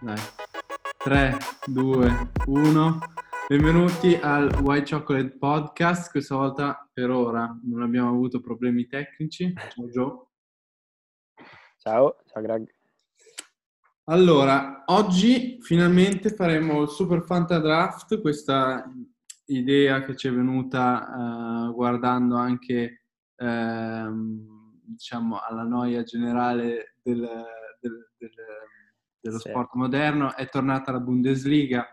Dai. 3, 2, 1. Benvenuti al White Chocolate Podcast. Questa volta per ora non abbiamo avuto problemi tecnici. Ciao Joe. Ciao, ciao Greg. Allora, oggi finalmente faremo il Super Fanta Draft, questa idea che ci è venuta uh, guardando anche uh, diciamo alla noia generale del, del, del dello sì. sport moderno, è tornata la Bundesliga,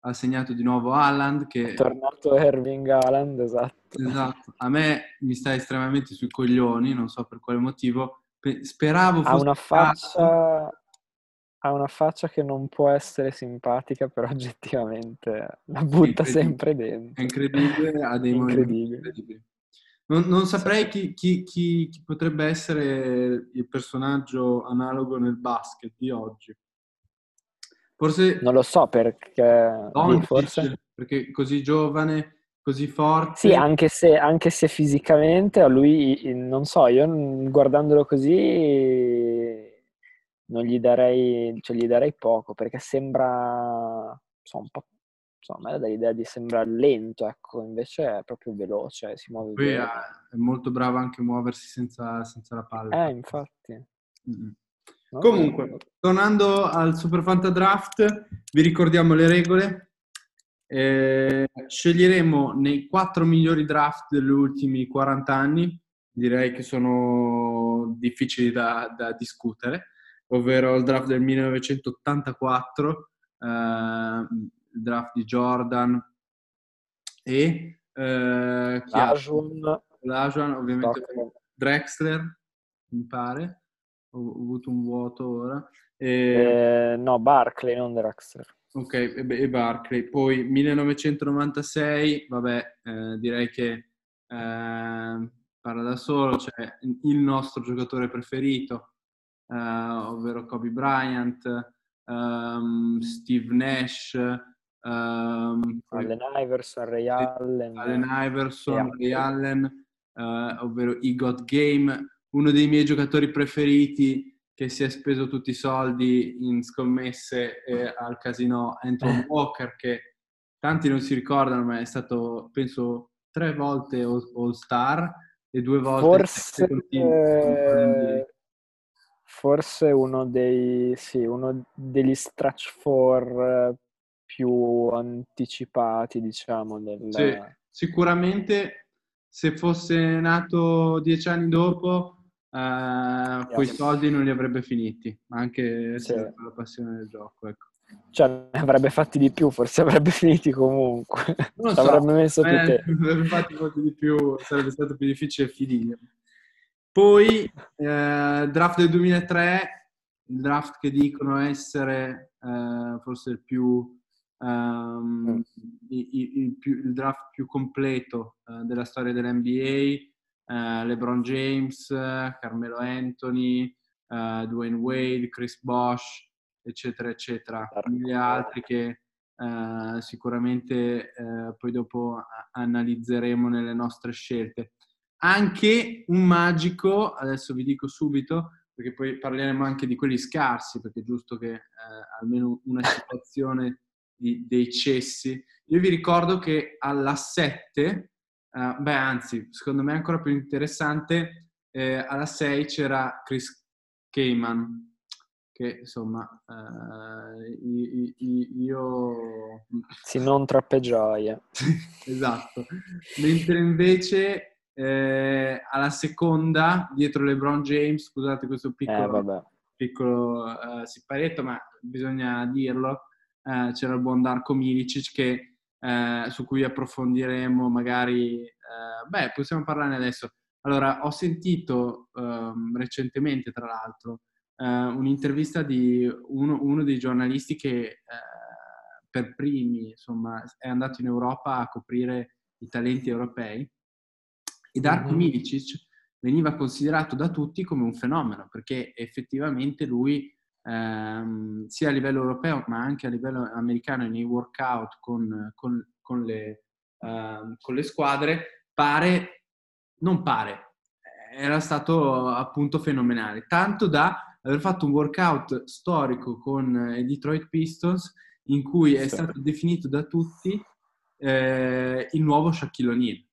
ha segnato di nuovo Haaland che... È tornato Erving Haaland, esatto. Esatto, a me mi sta estremamente sui coglioni, non so per quale motivo, speravo fosse... Ha una faccia... Ha una faccia che non può essere simpatica, però oggettivamente la butta sempre dentro. È incredibile, ha dei incredibili. incredibili. Non, non saprei chi, chi, chi, chi, potrebbe essere il personaggio analogo nel basket di oggi. Forse... Non lo so perché... Doncic, forse... Perché così giovane, così forte... Sì, anche se, anche se fisicamente a lui, non so, io guardandolo così non gli darei, cioè gli darei poco perché sembra so, un po' insomma, a me dà l'idea di sembrare lento, ecco, invece è proprio veloce, si muove Poi bene. È molto bravo anche a muoversi senza, senza la palla. Eh, infatti. Mm-hmm. No? Comunque, tornando al Super Fanta Draft, vi ricordiamo le regole. Eh, sceglieremo nei quattro migliori draft degli ultimi 40 anni, direi che sono difficili da, da discutere, ovvero il draft del 1984, eh, il draft di Jordan e eh, Lajuan, ovviamente Stockholm. Drexler, mi pare ho, avuto un vuoto ora. E... Eh, no, Barclay, non Drexler. Ok, e, e Barclay. Poi 1996, vabbè, eh, direi che eh, parla da solo, c'è il nostro giocatore preferito, eh, ovvero Kobe Bryant, um, Steve Nash, um, Allen Iverson, Ray Allen, Allen Iverson, Ray Allen, uh, ovvero I Got Game, uno dei miei giocatori preferiti che si è speso tutti i soldi in scommesse eh, al casino Anton Walker che tanti non si ricordano ma è stato penso tre volte All Star e due volte forse, eh, forse uno dei sì, uno degli stretch for più anticipati diciamo del... sì, sicuramente se fosse nato dieci anni dopo uh, quei soldi non li avrebbe finiti, anche sì. se la passione del gioco. Ecco. Cioè, ne avrebbe fatti di più, forse avrebbe finiti comunque. Non so, avrebbe messo più eh. Avrebbe fatti molto di più, sarebbe stato più difficile finire. Poi, eh, draft del 2003, il draft che dicono essere eh, forse il più Um, il, il, il, il, draft più completo uh, della storia dell'NBA, uh, LeBron James, Carmelo Anthony, uh, Dwayne Wade, Chris Bosch, eccetera, eccetera. Mille altri che sicuramente poi dopo analizzeremo nelle nostre scelte. Anche un magico, adesso vi dico subito, perché poi parleremo anche di quelli scarsi, perché è giusto che almeno una situazione di, dei cessi. Io vi ricordo che alla 7 Uh, beh, anzi, secondo me è ancora più interessante, eh, alla 6 c'era Chris Cayman, che insomma uh, io... Sì, non troppe gioie. esatto. Mentre invece eh, alla seconda, dietro LeBron James, scusate questo piccolo, eh, piccolo uh, siparetto, ma bisogna dirlo, uh, c'era il buon Darko Milicic che eh, su cui approfondiremo magari, eh, beh, possiamo parlarne adesso. Allora, ho sentito ehm, recentemente, tra l'altro, eh, un'intervista di uno, uno, dei giornalisti che eh, per primi, insomma, è andato in Europa a coprire i talenti europei e Darko mm-hmm. Milicic veniva considerato da tutti come un fenomeno perché effettivamente lui ehm, sia a livello europeo ma anche a livello americano nei workout con, con, con, le, ehm, con le, squadre, pare, non pare, era stato appunto fenomenale, tanto da aver fatto un workout storico con i Detroit Pistons in cui è stato definito da tutti eh, il nuovo Shaquille O'Neal.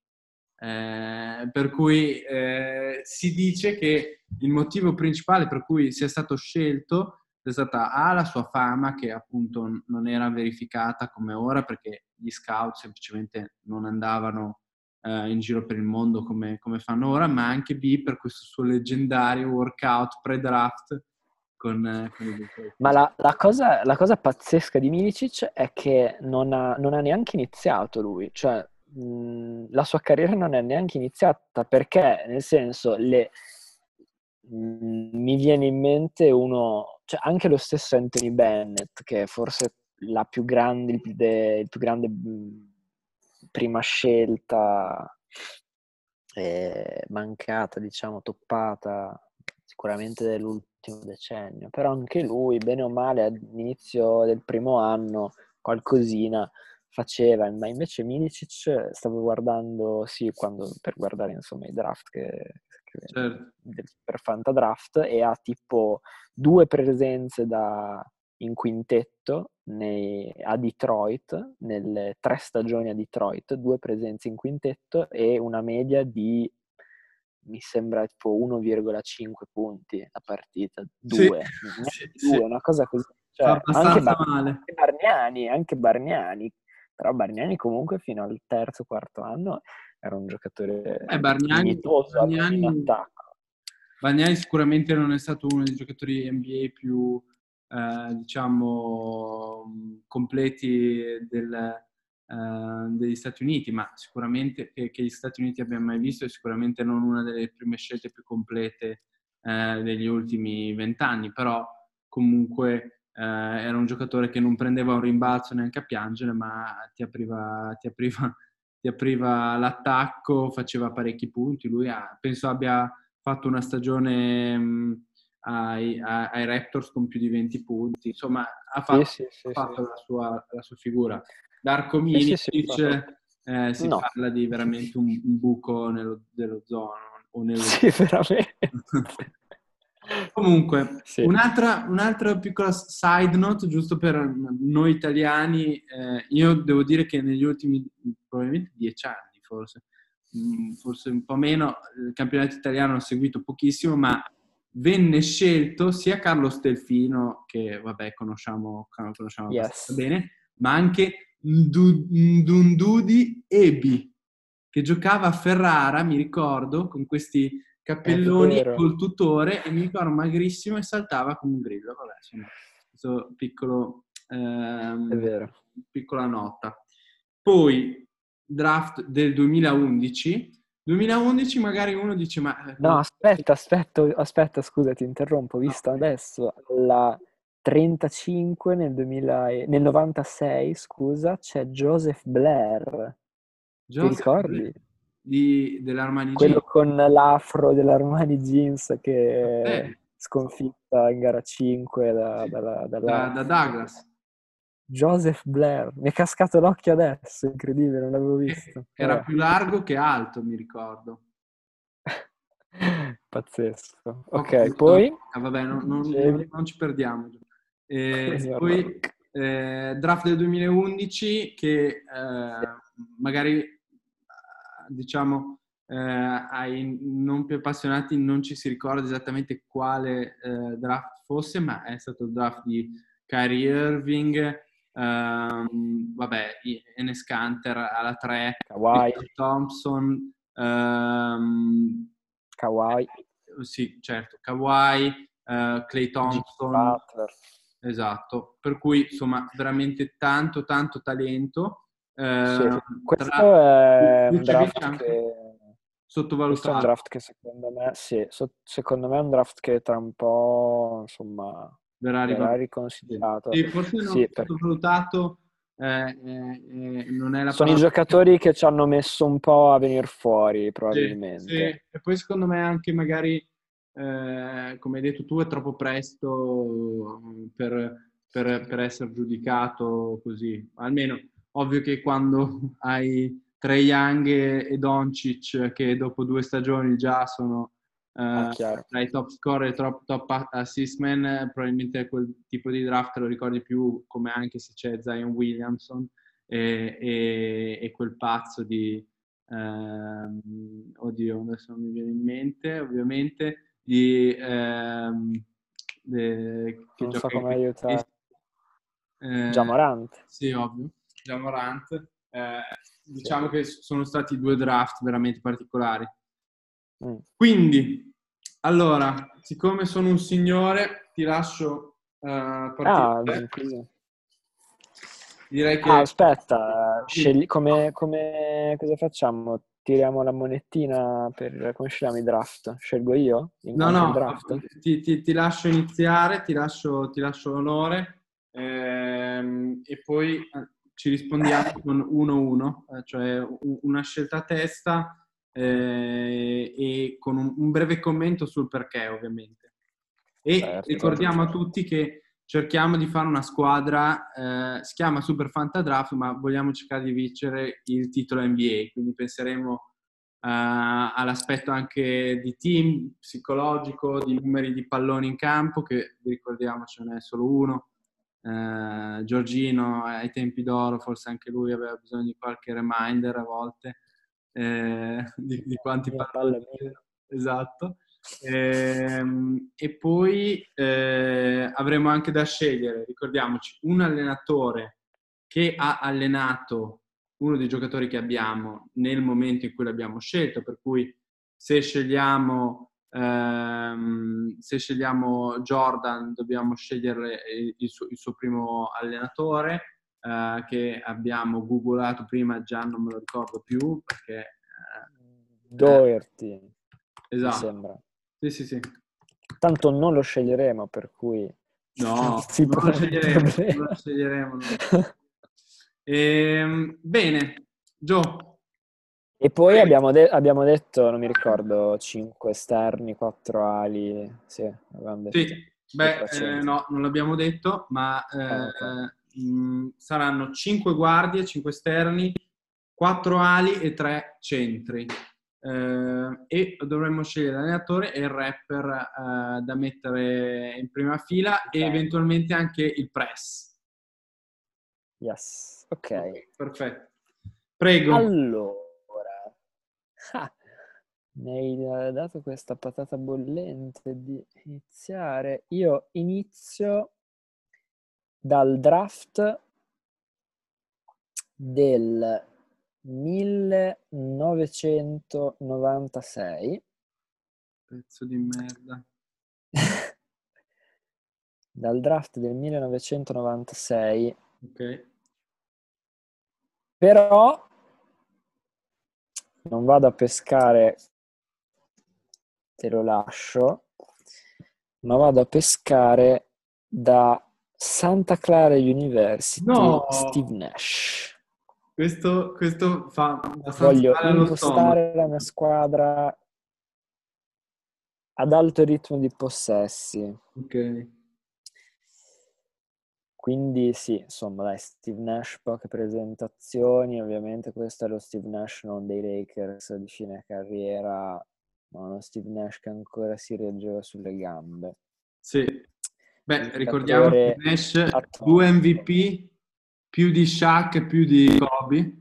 Eh, per cui eh, si dice che il motivo principale per cui sia stato scelto è stata A, la sua fama, che appunto non era verificata come ora perché gli scout semplicemente non andavano eh, in giro per il mondo come, come, fanno ora, ma anche B, per questo suo leggendario workout pre-draft con, con Ma la, la, cosa, la, cosa, pazzesca di Milicic è che non ha, non ha neanche iniziato lui, cioè mh, la sua carriera non è neanche iniziata perché, nel senso, le, mh, mi viene in mente uno, cioè anche lo stesso Anthony Bennett, che è forse la più grande, il, il più grande prima scelta eh, mancata, diciamo, toppata sicuramente dell'ultimo decennio, però anche lui, bene o male, all'inizio del primo anno qualcosina faceva, ma invece Milicic stavo guardando, sì, quando, per guardare insomma i draft che certo. per Fantadraft e ha tipo due presenze da, in quintetto nei, a Detroit, nelle tre stagioni a Detroit, due presenze in quintetto e una media di, mi sembra, tipo 1,5 punti a partita, due, sì, due sì. una cosa così. Cioè, anche, Bar- anche, Bargnani, anche Bargnani, però Bargnani comunque fino al terzo, quarto anno era un giocatore eh, Bargnani, Bargnani, in attacco. Bargnani sicuramente non è stato uno dei giocatori NBA più eh, diciamo, completi del, eh, degli Stati Uniti, ma sicuramente che, che, gli Stati Uniti abbiamo mai visto è sicuramente non una delle prime scelte più complete eh, degli ultimi vent'anni, però comunque eh, era un giocatore che non prendeva un rimbalzo neanche a piangere, ma ti apriva, ti apriva, ti apriva l'attacco, faceva parecchi punti. Lui ha, penso abbia fatto una stagione mh, ai, ai, Raptors con più di 20 punti, insomma ha fatto, sì, sì, ha fatto la, sua, la, sua, figura. Darko Milicic eh, si no. parla di veramente un, un buco nello, dello zono. O nello... Sì, veramente. Comunque, sì. un'altra, un'altra, piccola side note, giusto per noi italiani, eh, io devo dire che negli ultimi probabilmente dieci anni, forse, mm, forse un po' meno, il campionato italiano ho seguito pochissimo, ma venne scelto sia Carlo Stelfino, che vabbè conosciamo, conosciamo yes. bene, ma anche Ndundudi Ebi, che giocava a Ferrara, mi ricordo, con questi cappelloni col tutore, e mi ricordo magrissimo e saltava come un grillo. Vabbè, insomma, questo piccolo... Ehm, È vero. Piccola nota. Poi, draft del 2011, 2011 magari uno dice ma... Eh, no, aspetta, aspetta, aspetta, scusa, ti interrompo, visto no. adesso la 35 nel, 2000, nel 96, scusa, c'è Joseph Blair. Joseph ti ricordi? Blair di, dell'Armani Quello Jeans. con l'afro dell'Armani Jeans che eh. sconfitta in gara 5 da, da, da, da, da Douglas. Joseph Blair, mi è cascato l'occhio adesso, incredibile, non l'avevo visto. Era più largo che alto, mi ricordo. Pazzesco. Ok, okay poi... Ah, vabbè, non, non, non, non, ci perdiamo. Eh, poi eh, draft del 2011 che eh, magari diciamo eh, ai non più appassionati non ci si ricorda esattamente quale eh, draft fosse, ma è stato il draft di Kyrie Irving, Um, vabbè, Enes Kanter alla 3, Kawhi. Thompson, um, Kawhi. Sì, certo, Kawhi, Clay Thompson. Esatto, per cui insomma veramente tanto tanto talento. Uh, sì, questo tra... è un draft che... sottovalutato. è un draft che secondo me, sì, so, secondo me è un draft che tra un po' insomma verrà, verrà riconsiderato. Sì, forse non sì, sottovalutato. Eh, eh, eh, non è la Sono i giocatori che ci hanno messo un po' a venire fuori, probabilmente. Sì, sì. E poi secondo me anche magari, eh, come hai detto tu, è troppo presto per, per, per essere giudicato così. Almeno, ovvio che quando hai Trey Young e Doncic che dopo due stagioni già sono Ah, eh, chiaro. tra i top score e top, top assist man, probabilmente quel tipo di draft lo ricordi più come anche se c'è Zion Williamson e, e- e quel pazzo di... ehm, oddio, adesso non mi viene in mente, ovviamente, di... ehm, de- che Non so come aiutare. eh, Jamorant. Sì, ovvio. Jamorant. Eh, diciamo che sono stati due draft veramente particolari. Mm. Quindi, allora, siccome sono un signore, ti lascio eh, Ah, partire. così. Direi che Ah, aspetta, scegli come, come- cosa facciamo? Tiriamo la monettina per come scegliamo i draft? Scelgo io? No, no, ti, ti- ti lascio iniziare, ti lascio, ti lascio l'onore ehm, e poi eh, ci rispondiamo con 1-1, eh, cioè una scelta a testa eh, e con un, un breve commento sul perché, ovviamente. E Certo. ricordiamo a tutti che cerchiamo di fare una squadra, eh, si chiama Super Fanta Draft, ma vogliamo cercare di vincere il titolo NBA, quindi penseremo eh, all'aspetto anche di team, psicologico, di numeri di palloni in campo, che ricordiamo ce n'è solo uno. Eh, Giorgino ai tempi d'oro, forse anche lui aveva bisogno di qualche reminder a volte eh, di, di quanti palla Esatto. Ehm, e poi eh, avremo anche da scegliere, ricordiamoci, un allenatore che ha allenato uno dei giocatori che abbiamo nel momento in cui l'abbiamo scelto, per cui se scegliamo, ehm, se scegliamo Jordan dobbiamo scegliere il, il suo, il suo primo allenatore eh, che abbiamo googolato prima, già non me lo ricordo più perché... eh, Doherty, mi esatto. sembra. Sì, sì, sì. Tanto non lo sceglieremo, per cui... No, si non lo sceglieremo, non lo sceglieremo. no. Ehm, bene, Gio, E poi abbiamo, de- abbiamo detto, non mi ricordo, 5 esterni, 4 ali. Sì, sì, beh, 400. eh, no, non l'abbiamo detto, ma eh, Ah, ok. mh, saranno 5 guardie, 5 esterni, 4 ali e 3 centri. Eh, e dovremmo scegliere l'allenatore e il rapper eh, da mettere in prima fila e Ok. eventualmente anche il press. Yes, ok. Ok, perfetto. Prego. Allora, ah, mi hai eh, dato questa patata bollente di iniziare. Io inizio dal draft del 1996. Pezzo di merda. Dal draft del 1996, Ok. però non vado a pescare, te lo lascio, ma vado a pescare da Santa Clara University, No! Steve Nash. Questo, questo fa Voglio impostare la mia squadra ad alto ritmo di possessi. Ok. Quindi sì, insomma, dai, Steve Nash, poche presentazioni, ovviamente questo è lo Steve Nash non dei Lakers di fine carriera, ma uno Steve Nash che ancora si reggeva sulle gambe. Sì. Beh, ricordiamo che Nash, atomico. due MVP, più di Shaq e più di Kobe.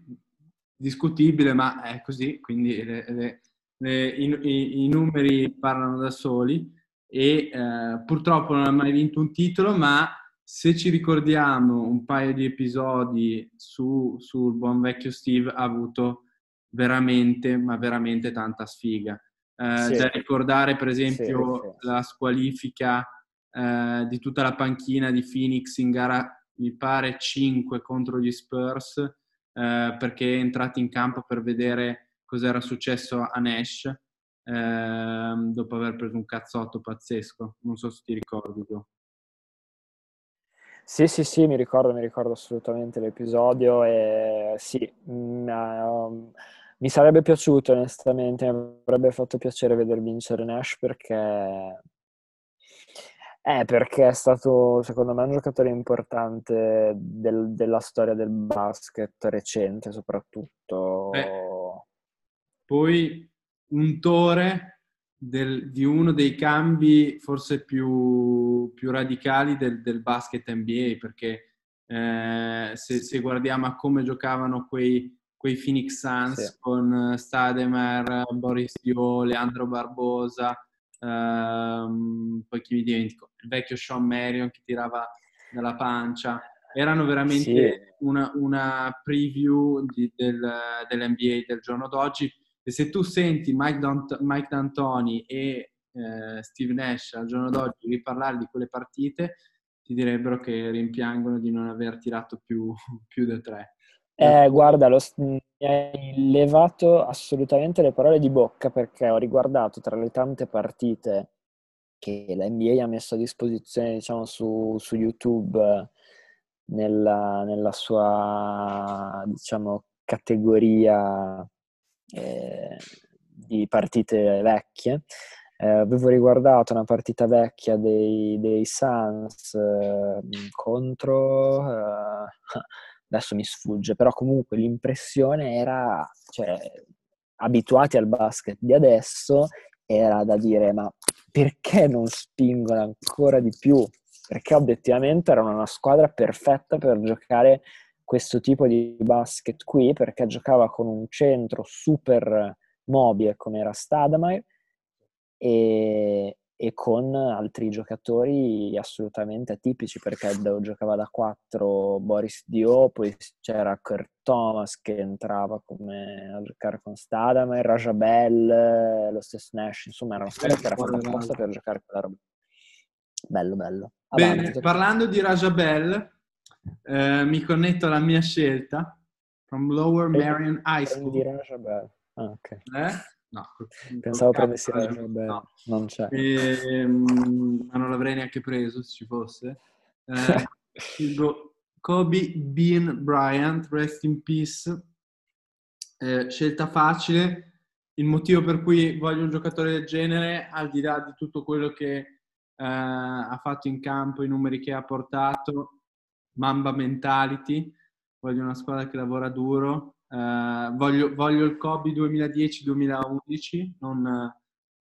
Discutibile, ma è così, quindi le- le- le- i, i- i numeri parlano da soli e eh, purtroppo non ha mai vinto un titolo, ma se ci ricordiamo un paio di episodi su- sul buon vecchio Steve ha avuto veramente, ma veramente tanta sfiga. Eh, Sì. Da ricordare per esempio Sì, la squalifica eh, di tutta la panchina di Phoenix in gara, mi pare 5 contro gli Spurs, eh, perché è entrato in campo per vedere cos'era successo a Nash ehm, dopo aver preso un cazzotto pazzesco. Non so se ti ricordi tu. Sì, sì, sì, mi ricordo, mi ricordo assolutamente l'episodio e sì, mm, um, mi sarebbe piaciuto onestamente, mi avrebbe fatto piacere veder vincere Nash perché, eh, perché è stato secondo me un giocatore importante del- della storia del basket recente soprattutto. Beh. Poi un Tore del, di uno dei cambi forse più, più radicali del, del, basket NBA, perché eh, se, se, guardiamo a come giocavano quei, quei Phoenix Suns sì. con Stademer, Boris Dio, Leandro Barbosa, ehm, poi chi mi dimentico, il vecchio Sean Marion che tirava dalla pancia, erano veramente sì. una, una, preview di, del, dell'NBA del giorno d'oggi e se tu senti Mike, Dant- Mike D'Antoni e eh, Steve Nash al giorno d'oggi riparlare di quelle partite, ti direbbero che rimpiangono di non aver tirato più, più da tre. Eh, guarda, lo, mi hai levato assolutamente le parole di bocca perché ho riguardato tra le tante partite che la NBA ha messo a disposizione, diciamo, su, su YouTube nella, nella, sua, diciamo, categoria eh, di partite vecchie. Eh, avevo riguardato una partita vecchia dei, dei Suns eh, contro... Eh, adesso mi sfugge, però comunque l'impressione era, cioè, abituati al basket di adesso, era da dire ma perché non spingono ancora di più? Perché obiettivamente erano una squadra perfetta per giocare questo tipo di basket qui perché giocava con un centro super mobile come era Stadamire e, e con altri giocatori assolutamente atipici perché giocava da 4 Boris Dio, poi c'era Kurt Thomas che entrava come a giocare con Stadamire, Rajabel, lo stesso Nash, insomma era una squadra che era fatta apposta per giocare quella roba. Bello, bello. Avanti, Bene, parlando di Rajabel, eh, mi connetto alla mia scelta. From Lower Marion High School. Ah, ok. Eh? No, Pensavo prendessi Rajabel. No. Non c'è. E, ehm, ma non l'avrei neanche preso se ci fosse. Eh, Kobe Bean Bryant, rest in peace. Eh, scelta facile. Il motivo per cui voglio un giocatore del genere, al di là di tutto quello che eh, ha fatto in campo, i numeri che ha portato, Mamba mentality, voglio una squadra che lavora duro, uh, voglio, voglio, il Kobe 2010-2011, non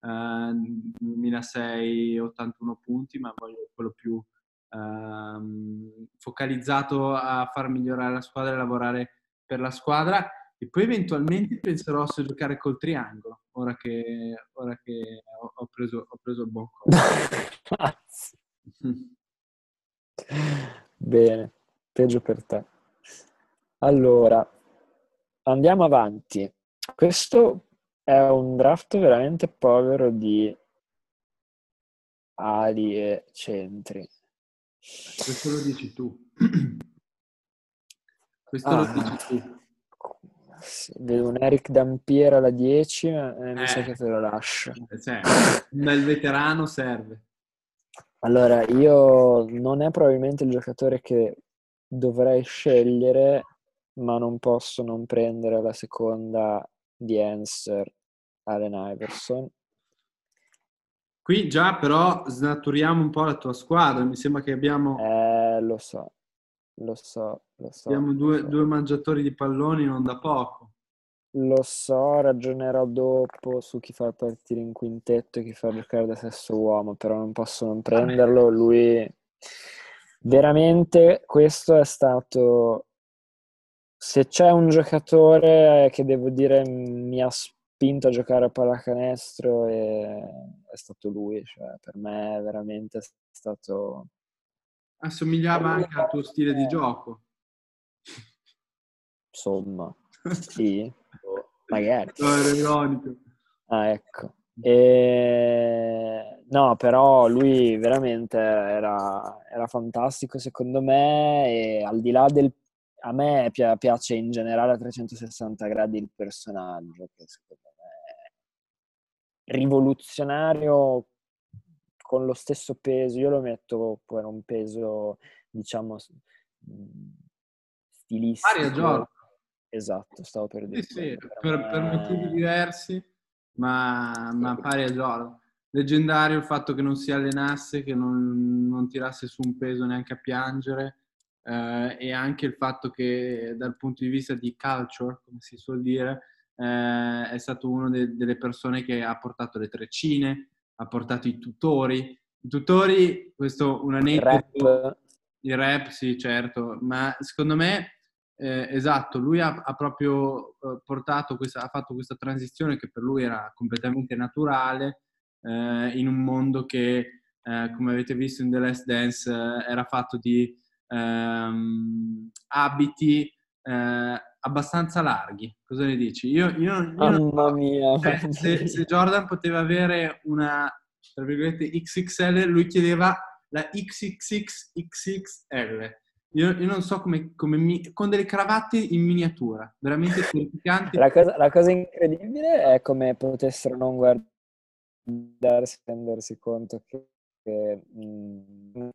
eh, 2006 81 punti, ma voglio quello più uh, focalizzato a far migliorare la squadra e lavorare per la squadra. E poi eventualmente penserò se giocare col triangolo, ora che, ora che ho, ho, preso, ho preso il buon Kobe. Bene, peggio per te. Allora, andiamo avanti. Questo è un draft veramente povero di ali e centri. Questo lo dici tu. Questo ah, lo dici tu. Sì, vedo un Eric Dampier alla 10, ma eh, mi sa eh. che te lo lascio. Cioè, un bel veterano serve. Allora, io non è probabilmente il giocatore che dovrei scegliere, ma non posso non prendere la seconda di Answer, Allen Iverson. Qui già però snaturiamo un po' la tua squadra, mi sembra che abbiamo... Eh, lo so, lo so, lo so. Abbiamo due, so. due mangiatori di palloni non da poco. Lo so, ragionerò dopo su chi far partire in quintetto e chi far giocare da sesto uomo, però non posso non prenderlo. Lui veramente questo è stato se c'è un giocatore che devo dire mi ha spinto a giocare a pallacanestro è, è stato lui, cioè, per me è veramente stato assomigliava anche al tuo stile di gioco. Insomma, sì. Magari. No, era ironico. Ah, ecco. E... No, però lui veramente era, era, fantastico secondo me e al di là del... A me piace in generale a 360 gradi il personaggio, che secondo me è rivoluzionario con lo stesso peso. Io lo metto per un peso, diciamo, stilistico. Mario Giorgio. Esatto, stavo per dire. Sì, sì, per, per, me... per, motivi diversi, ma, ma pari a Jordan. Leggendario il fatto che non si allenasse, che non, non tirasse su un peso neanche a piangere eh, e anche il fatto che dal punto di vista di culture, come si suol dire, eh, è stato una de- delle persone che ha portato le treccine, ha portato i tutori. I tutori, questo un aneddoto... Il rap, sì, certo, ma secondo me, eh, esatto, lui ha, ha proprio eh, portato questa, ha fatto questa transizione che per lui era completamente naturale eh, in un mondo che, eh, come avete visto in The Last Dance, eh, era fatto di ehm, abiti eh, abbastanza larghi. Cosa ne dici? Io, io, io Mamma mia. cioè, se, se Jordan poteva avere una, tra virgolette, XXL, lui chiedeva la XXXXXL. Io, io non so come, come mi, con delle cravatte in miniatura, veramente terrificanti. La cosa, la cosa incredibile è come potessero non guardarsi e rendersi conto che... che mm,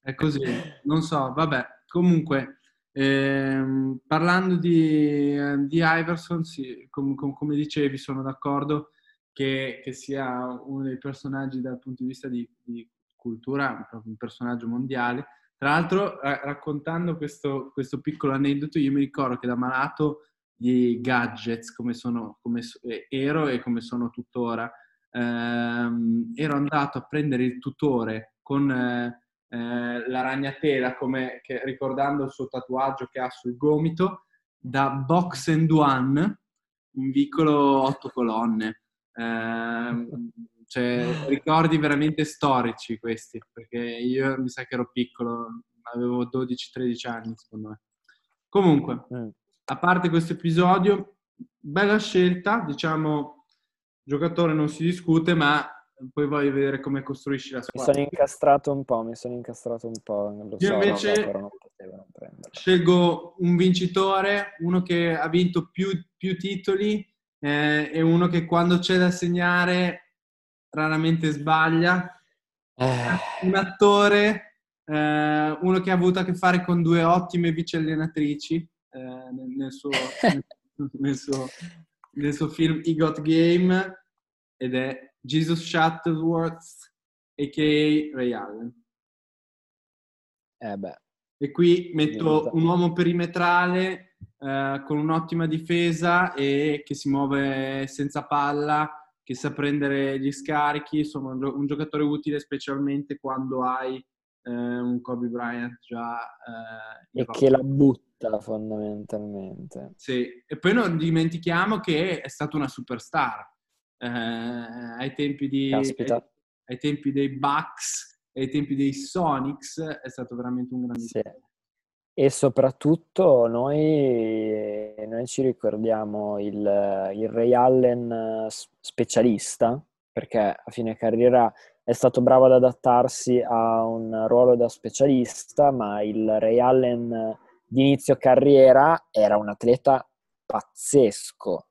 È così, non so, vabbè. Comunque, ehm, parlando di, di Iverson, sì, com- com- come dicevi, sono d'accordo che, che sia uno dei personaggi dal punto di vista di, di cultura, un personaggio mondiale. Tra l'altro, ra- raccontando questo, questo piccolo aneddoto, io mi ricordo che da malato di gadgets, come, sono, come eh, ero e come sono tuttora, ehm, ero andato a prendere il tutore con eh, eh, la ragnatela, come, che, ricordando il suo tatuaggio che ha sul gomito, da Box and One, un vicolo otto colonne. Ehm, cioè, ricordi veramente storici questi, perché io mi sa che ero piccolo, avevo 12-13 anni secondo me. Comunque, mm. a parte questo episodio, bella scelta, diciamo, giocatore non si discute, ma poi voglio vedere come costruisci la Mi squadra. sono incastrato un po', mi sono incastrato un po'. Lo Io so, invece- vabbè, non potevano prenderlo. Scelgo un vincitore, uno che ha vinto più, più titoli eh, e uno che quando c'è da segnare raramente sbaglia. Eh, Un attore, eh, uno che ha avuto a che fare con due ottime vice allenatrici eh, nel, nel suo, nel, suo, nel suo film I Got Game ed è Jesus Shuttleworth, a.k.a. Ray Allen. eh beh, E qui metto un uomo perimetrale eh, con un'ottima difesa e che si muove senza palla, che sa prendere gli scarichi, insomma un, gio- un giocatore utile specialmente quando hai eh, un Kobe Bryant già eh, e rosa. che la butta fondamentalmente. Sì. E poi non dimentichiamo che è stata una superstar. Eh, ai, tempi di, ai, ai tempi dei Bucks, ai tempi dei Sonics, è stato veramente un grandissimo. Sì. E soprattutto noi, noi ci ricordiamo il, il Ray Allen eh, specialista, perché a fine carriera è stato bravo ad adattarsi a un ruolo da specialista, ma il Ray Allen eh, di inizio carriera era un atleta pazzesco,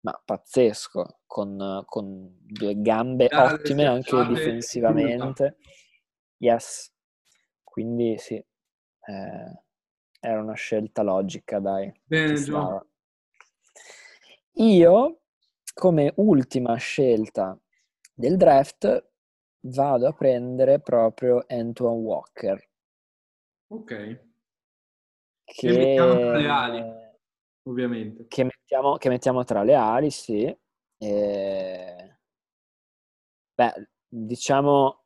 ma pazzesco, con, con due gambe ottime anche difensivamente. Yes, quindi sì, eh, era una scelta logica, dai. Bene, Gio. Io, come ultima scelta del draft, vado a prendere proprio Antoine Walker. Ok, Che, mettiamo tra le ali. ovviamente. che mettiamo, che mettiamo tra le ali, sì. E... Beh, diciamo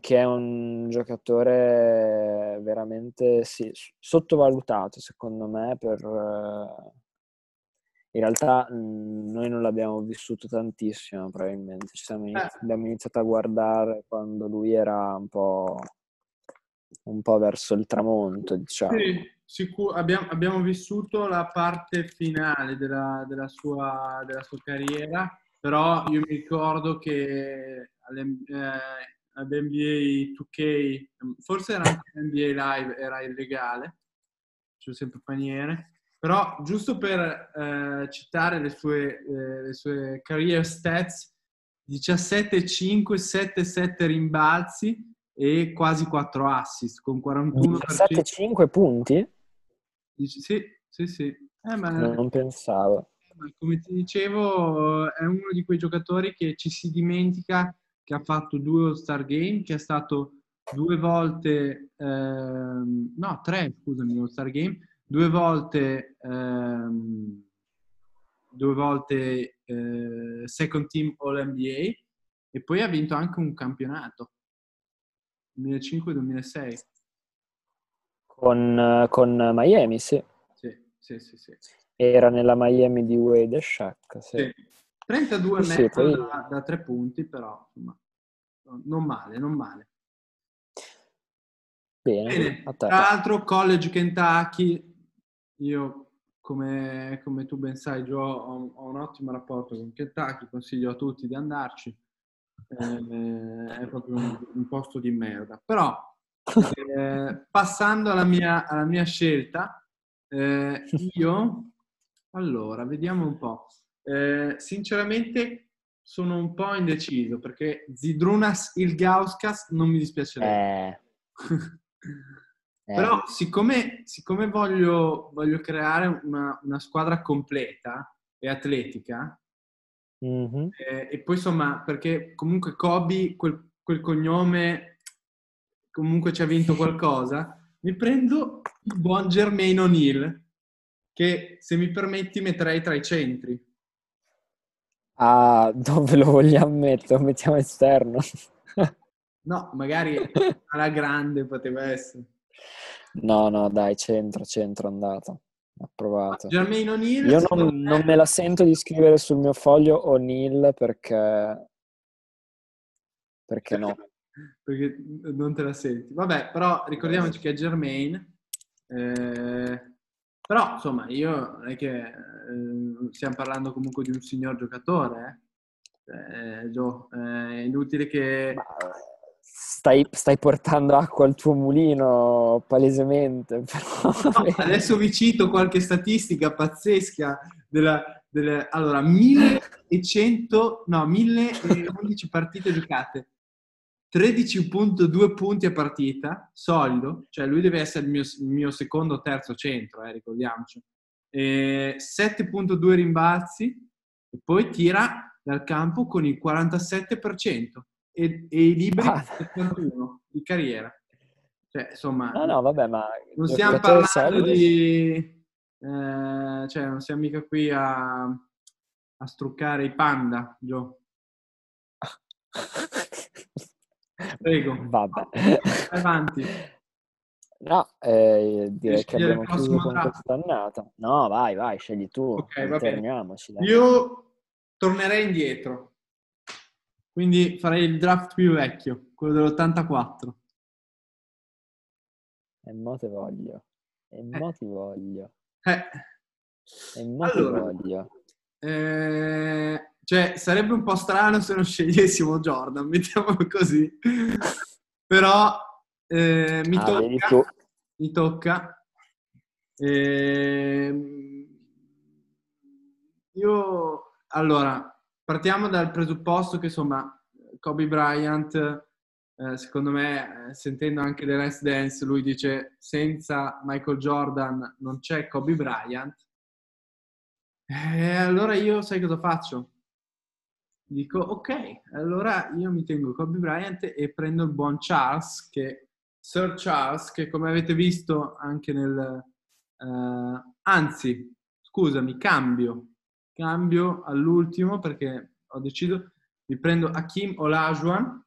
che è un giocatore veramente sì, sottovalutato, secondo me, per... eh, In realtà mm, noi non l'abbiamo vissuto tantissimo, probabilmente. Ci siamo inizi- Eh. abbiamo iniziato a guardare quando lui era un po', un po' verso il tramonto, diciamo. Sì, sicu- abbiamo, abbiamo vissuto la parte finale della, della sua, della sua carriera, però io mi ricordo che alle- eh, all'NBA 2K, forse era anche l'NBA Live, era illegale, c'è sempre paniere, però giusto per eh, citare le sue, eh, le sue career stats, 17-5, 7-7 rimbalzi e quasi 4 assist, con 41%. 17-5 punti? Dici, sì, sì, sì. Eh, ma, Non pensavo. ma come ti dicevo, è uno di quei giocatori che ci si dimentica che ha fatto due All-Star Game, che è stato due volte, ehm, no, tre, scusami, All-Star Game, due volte, ehm, due volte eh, second team All NBA e poi ha vinto anche un campionato 2005-2006 con, con Miami, sì. Sì, sì, sì, sì. Era nella Miami di Wade e Shaq, sì. Sì. 32 Sì, metri poi- da, da tre punti, però insomma, non male, non male. Bene, Bene, tra l'altro College Kentucky, io come, come tu ben sai Joe ho, ho un ottimo rapporto con Kentucky, consiglio a tutti di andarci, Eh, è proprio un, un posto di merda. Però eh, passando alla mia, alla mia scelta, eh, io, allora, vediamo un po'. Eh, sinceramente sono un po' indeciso perché Zidrunas Ilgauskas non mi dispiacerebbe. Eh, eh. Però siccome, siccome voglio, voglio creare una, una squadra completa e atletica, Mhm. eh, e poi insomma, perché comunque Kobe, quel, quel cognome, comunque ci ha vinto qualcosa, mi prendo il buon Jermaine O'Neal, che se mi permetti metterei tra i centri. Ah, dove lo vogliamo mettere? Lo mettiamo esterno. No, magari alla grande poteva essere. No, no, dai, centro, centro andato. Approvato. Jermaine O'Neal, Io non, me- non me la sento di scrivere sul mio foglio O'Neill perché... Perché no? perché non te la senti. Vabbè, però ricordiamoci che è Germain. eh, però, insomma, io non è che eh, stiamo parlando comunque di un signor giocatore. Eh. Eh, Gio, è inutile che... Stai, stai portando acqua al tuo mulino, palesemente. No, adesso vi cito qualche statistica pazzesca della, delle- allora 1100 no 1011 partite giocate 13.2 punti a partita solido cioè lui deve essere il mio, il mio secondo o terzo centro eh, ricordiamoci Eh, 7.2 rimbalzi e poi tira dal campo con il 47% e, e i liberi Ah. 71 di carriera cioè insomma No, no, vabbè, ma non stiamo parlando di... eh, cioè, non siamo mica qui a, a struccare i panda, Gio. Prego. Vabbè. Avanti. No, eh, direi che abbiamo chiuso con draft. questa annata. No, vai, vai, scegli tu. Ok, va bene. Io tornerei indietro. Quindi farei il draft più vecchio, quello dell'84. E mo te voglio. E mo ti voglio. Eh, E mo Allora. ti voglio. eh, cioè, sarebbe un po' strano se non scegliessimo Jordan, mettiamolo così. Però eh, mi Ah, vedi tu. tocca. Mi tocca. Ehm, io, allora, partiamo dal presupposto che, insomma, Kobe Bryant, eh, secondo me, eh, sentendo anche le Last Dance, lui dice senza Michael Jordan non c'è Kobe Bryant. E allora io sai cosa faccio? Dico, ok, allora io mi tengo Kobe Bryant e prendo il buon Charles, che Sir Charles, che come avete visto anche nel... eh, anzi, scusami, cambio. Cambio all'ultimo perché ho deciso, mi prendo Hakim Olajuwon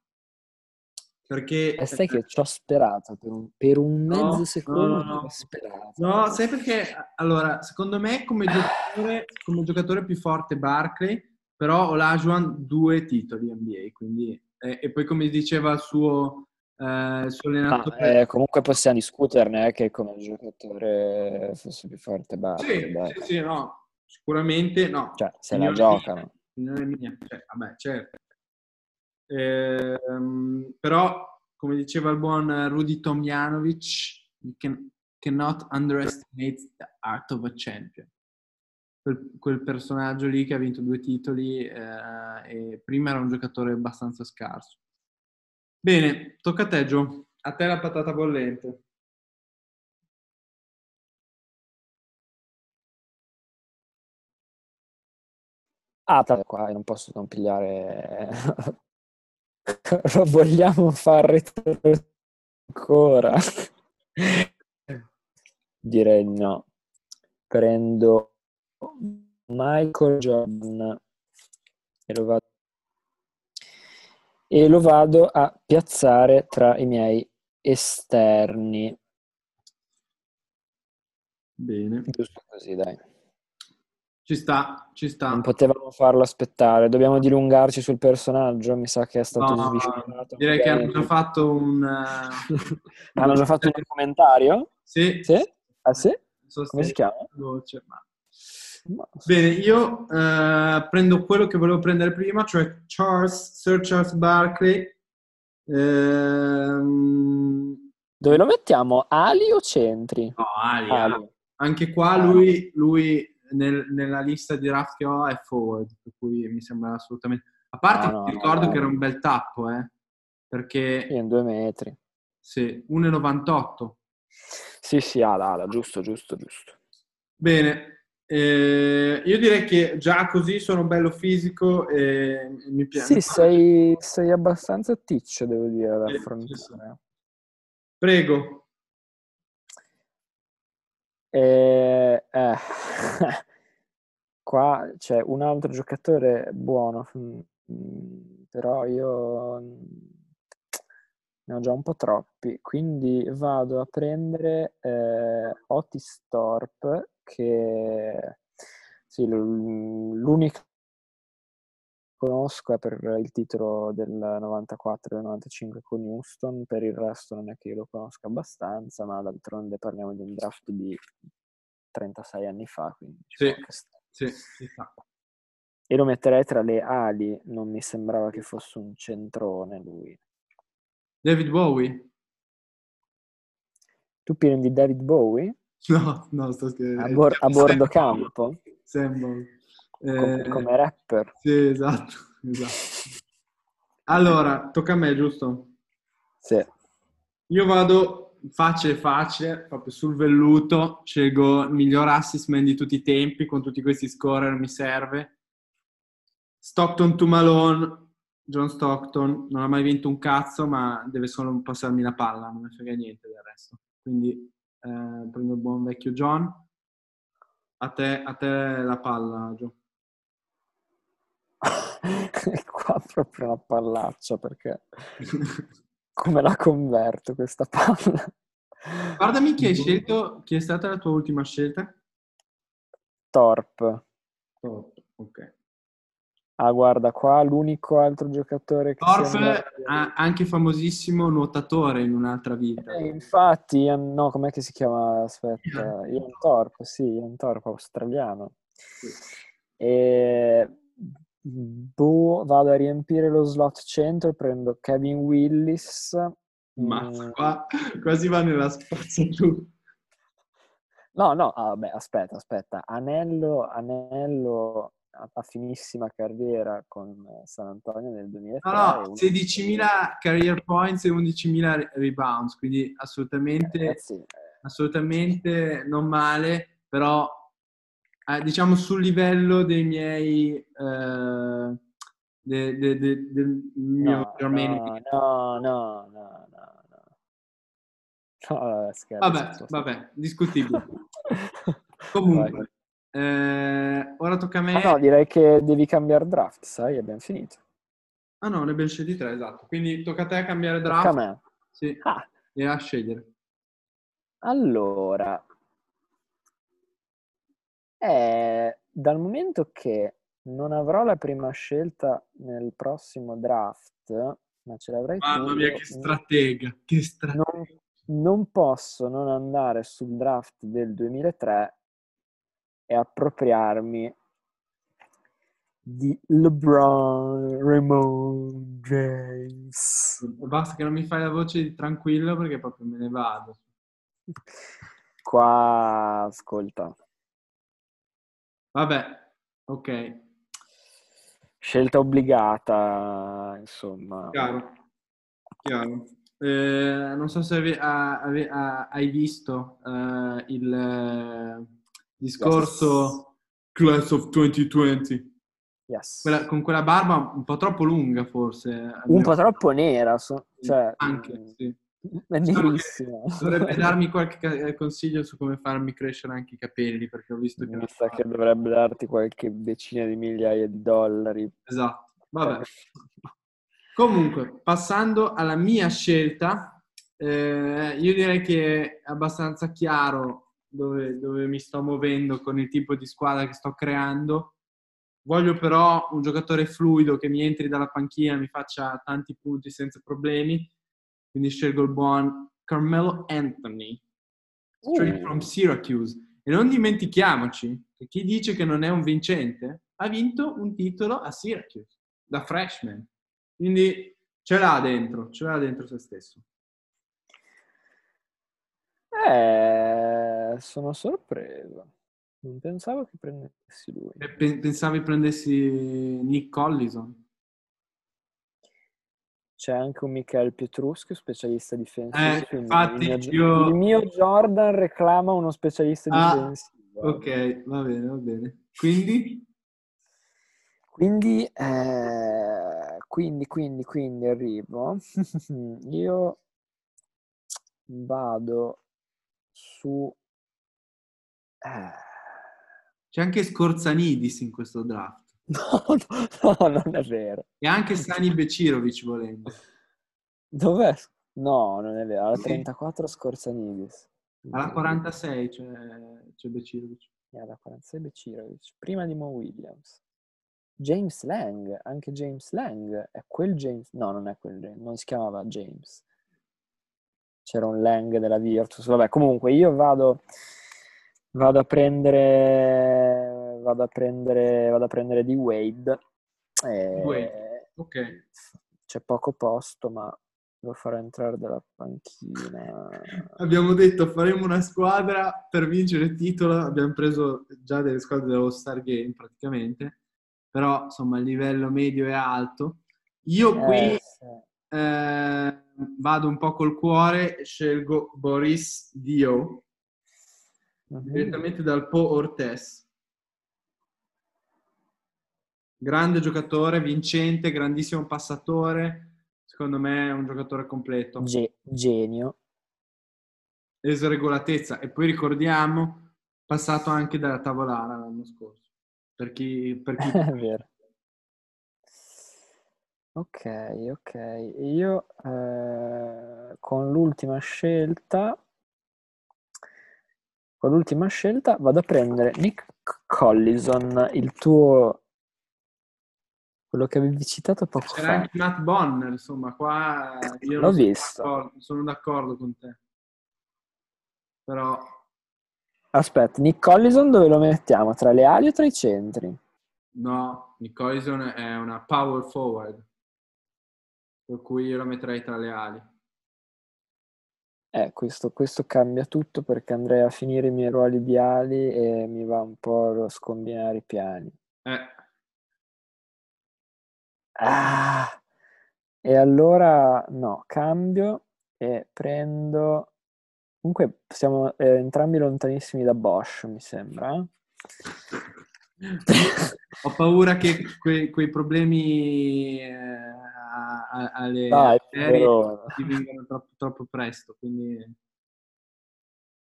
perché... E sai che ci ho sperato per un, per un mezzo no, secondo. no, no. Sperato. No, sai perché? Allora, secondo me come giocatore, come giocatore più forte Barclay, però Olajuwon due titoli NBA, quindi... E, e poi come diceva il suo, eh, il suo Ma, allenatore... eh, comunque possiamo discuterne eh, che come giocatore fosse più forte Barkley, sì, sì, sì, no, sicuramente no. Cioè, se la giocano. cioè, vabbè, certo. Ehm, però, come diceva il buon Rudy Tomjanovic, you can, cannot underestimate the art of a champion. Quel, quel personaggio lì che ha vinto due titoli eh, e prima era un giocatore abbastanza scarso. Bene, tocca a te Gio, a te la patata bollente. Ah, tra qua non posso non pigliare. Lo vogliamo far retro ancora? Direi di no. prendo Michael Jordan e lo vado, e lo vado a piazzare tra i miei esterni. Bene. Giusto così, dai. Ci sta, ci sta. Non potevamo farlo aspettare. Dobbiamo dilungarci sul personaggio. Mi sa che è stato No, sviscerato. direi che hanno già fatto un... eh, Hanno già fatto un documentario? Sì. Sì? Ah sì? Come si chiama? veloce, ma- Ma- Bene, io eh, prendo quello che volevo prendere prima, cioè Charles, Sir Charles Barkley. Ehm, Dove lo mettiamo? Ali o centri? no, Ali, Ali. Ali. Anche qua Ali. lui, lui nel- nella lista di draft che ho è forward, per cui mi sembra assolutamente... A parte No, no, ricordo no. che era un bel tappo, eh, perché Sì, in due metri. sì, 1,98. Sì, sì, ala, ala, giusto, giusto, giusto. Bene, eh, io direi che già così sono bello fisico e mi piace. Sì, sei, sei abbastanza ticcio, devo dire, da affrontare. Prego. E, eh, qua c'è un altro giocatore buono, mm, però io mm, ne ho già un po' troppi, quindi vado a prendere eh, Otis Thorpe, che sì, l'unica che conosco è per il titolo del 94 e del 95 con Houston, per il resto non è che io lo conosca abbastanza, ma d'altronde parliamo di un draft di 36 anni fa, quindi Sì. Sì, sta. E lo metterei tra le ali, non mi sembrava che fosse un centrone lui. David Bowie? Tu prendi David Bowie No, no, sto scherzando. a, bor- a bordo campo Sembra. come, Eh, come rapper. Sì, esatto, esatto. Allora, tocca a me, giusto? Sì. Io vado facile facile, proprio sul velluto, scelgo il miglior assist man di tutti i tempi, con tutti questi scorer mi serve. Stockton to Malone, John Stockton, non ha mai vinto un cazzo, ma deve solo passarmi la palla, non mi frega niente del resto. Quindi eh, prendo il buon vecchio John. A te, a te la palla, Gio. E qua proprio una pallaccia perché come la converto questa palla? Guardami chi hai scelto, chi è stata la tua ultima scelta? Torp. Top, ok. Ah, guarda, qua l'unico altro giocatore che Torp, sembra- ha- anche famosissimo nuotatore in un'altra vita. Eh, infatti, Ian- no, com'è che si chiama? Aspetta, Ian Torp, sì, Ian Torp, australiano. E boh, vado a riempire lo slot centro, prendo Kevin Willis. Mazza, Mm, qua, qua si va nella spazzatura. No, no, ah, vabbè, aspetta, aspetta. Anello, Anello ha finissima carriera con San Antonio nel 2003. No, no, e un- 16.000 career points e 11.000 rebounds, quindi assolutamente, Ragazzi, eh, assolutamente non male, però eh, diciamo sul livello dei miei... eh, de- de- de- del mio no, no, no, no, no, no, no. Scherzo, Vabbè, vabbè, discutibile. Comunque, eh, ora tocca a me. Ah, no, direi che devi cambiare draft, sai, abbiamo finito. Ah no, ne abbiamo scelti tre, esatto. Quindi tocca a te cambiare Tocca a draft. me. Sì, Ah, e a scegliere. allora, eh, dal momento che non avrò la prima scelta nel prossimo draft, ma ce l'avrai tu, Mamma mia, che stratega, che stratega. non, non posso non andare sul draft del 2003 e appropriarmi di LeBron Raymond James. Basta che non mi fai la voce di tranquillo perché proprio me ne vado. Qua, ascolta, Vabbè, ok, scelta obbligata, insomma. chiaro. chiaro. Eh, non so se ave- a- ave- a- hai visto eh, il eh, discorso Class of 2020. Yes. Quella- con quella barba un po' troppo lunga forse. Un po' troppo nera, so- cioè, Anche, mm, sì. Nerissimo. Dovrebbe darmi qualche ca- consiglio su come farmi crescere anche i capelli, perché ho visto che... Mi sa che dovrebbe darti qualche decina di migliaia di dollari. Esatto, vabbè. Comunque, passando alla mia scelta, eh, io direi che è abbastanza chiaro dove, dove mi sto muovendo con il tipo di squadra che sto creando. Voglio però un giocatore fluido che mi entri dalla panchina e mi faccia tanti punti senza problemi. Quindi scelgo il buon Carmelo Anthony, straight Uh. from Syracuse. E non dimentichiamoci che chi dice che non è un vincente ha vinto un titolo a Syracuse da freshman. Quindi ce l'ha dentro, ce l'ha dentro se stesso. Eh, sono sorpreso. Non pensavo che prendessi lui. Pe- pensavi prendessi Nick Collison? C'è anche un Michael Pietruschi, specialista difensivo. Eh, infatti, il, mio, io- il mio Jordan reclama uno specialista Ah, difensivo. Ok, va bene, va bene. Quindi? Quindi, eh, quindi, quindi, quindi arrivo. Io vado su... eh, C'è anche Scorzanidis in questo draft. No, no, no, non è vero. E anche Sani Becirovic volendo. Dov'è? No, non è vero. Alla Sì. 34 Scorzanidis. Alla 46 c'è, c'è Becirovic. E alla 46 Becirovic. Prima di Mo Williams. James Lang, anche James Lang. È quel James... No, non è quel James. Non si chiamava James. C'era un Lang della Virtus. Vabbè, comunque io vado... Vado a prendere... Vado a prendere... Vado a prendere di Wade. E- Wade. Ok. C'è poco posto, ma lo farò entrare dalla panchina. Abbiamo detto faremo una squadra per vincere il titolo. Abbiamo preso già delle squadre dello Star Game praticamente. Però insomma il livello medio è alto. Io qui Eh, sì. Eh, vado un po' col cuore, scelgo Boris Dio direttamente dal Po Ortes. Grande giocatore, vincente, grandissimo passatore. Secondo me è un giocatore completo. Ge- genio. Esregolatezza. E poi ricordiamo, passato anche dalla Tavolana l'anno scorso. Per chi... Per chi... Ok, ok. Io eh, con l'ultima scelta, con l'ultima scelta vado a prendere Nick Collison, il tuo, quello che avevi citato poco C'era fa. anche Matt Bonner, insomma, qua io L'ho non sono visto. d'accordo, sono d'accordo con te. Però Aspetta, Nick Collison dove lo mettiamo? Tra le ali o tra i centri? no, Nick Collison è una power forward, per cui io lo metterei tra le ali. Eh, questo, questo cambia tutto perché andrei a finire i miei ruoli di ali e mi va un po' a scombinare i piani. Eh, Ah, e allora no, cambio e prendo. Comunque siamo eh, entrambi lontanissimi da Bosch, mi sembra. Ho paura che que- quei problemi eh, a- a- alle Dai, arterie ti vengano troppo, troppo presto. Quindi...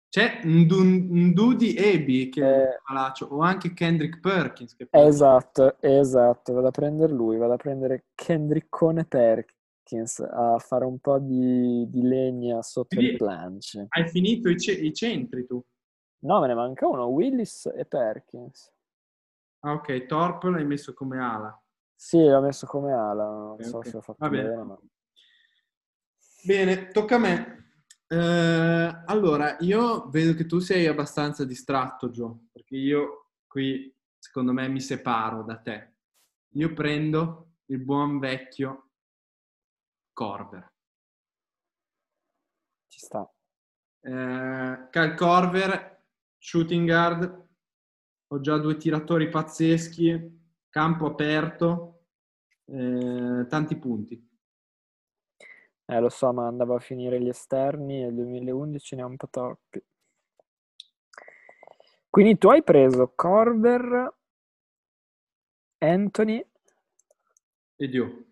C'è Ndu- Ndudi Ebi che è Eh. malaccio, o anche Kendrick Perkins. Che Esatto, esatto, vado a prendere lui, vado a prendere Kendrickone Perkins a fare un po' di, di legna sotto Quindi- le planche. Hai finito i, ce- i centri tu. No, me ne manca uno, Willis e Perkins. Ah, ok, Torp l'hai messo come ala. Sì, l'ho messo come ala, non Ok, so ok. se ho fatto Va bene. bene, ma... Bene, tocca a me. Eh, allora, io vedo che tu sei abbastanza distratto, Gio, perché io qui, secondo me, mi separo da te. Io prendo il buon vecchio Corver. ci sta. Eh, Cal Corver, shooting guard, ho già due tiratori pazzeschi, campo aperto, eh, tanti punti. Eh, lo so, ma andavo a finire gli esterni e il 2011 ne ha un po' troppi. Quindi tu hai preso Corver, Anthony E Dio.